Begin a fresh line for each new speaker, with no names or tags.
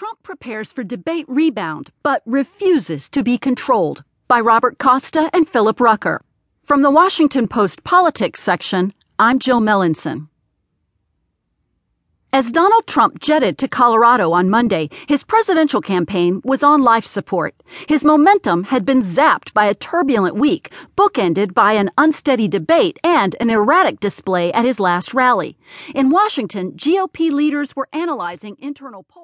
Trump prepares for debate rebound but refuses to be controlled by Robert Costa and Philip Rucker. From the Washington Post Politics section, I'm Jill Melancon. As Donald Trump jetted to Colorado on Monday, his presidential campaign was on life support. His momentum had been zapped by a turbulent week, bookended by an unsteady debate and an erratic display at his last rally. In Washington, GOP leaders were analyzing internal polls.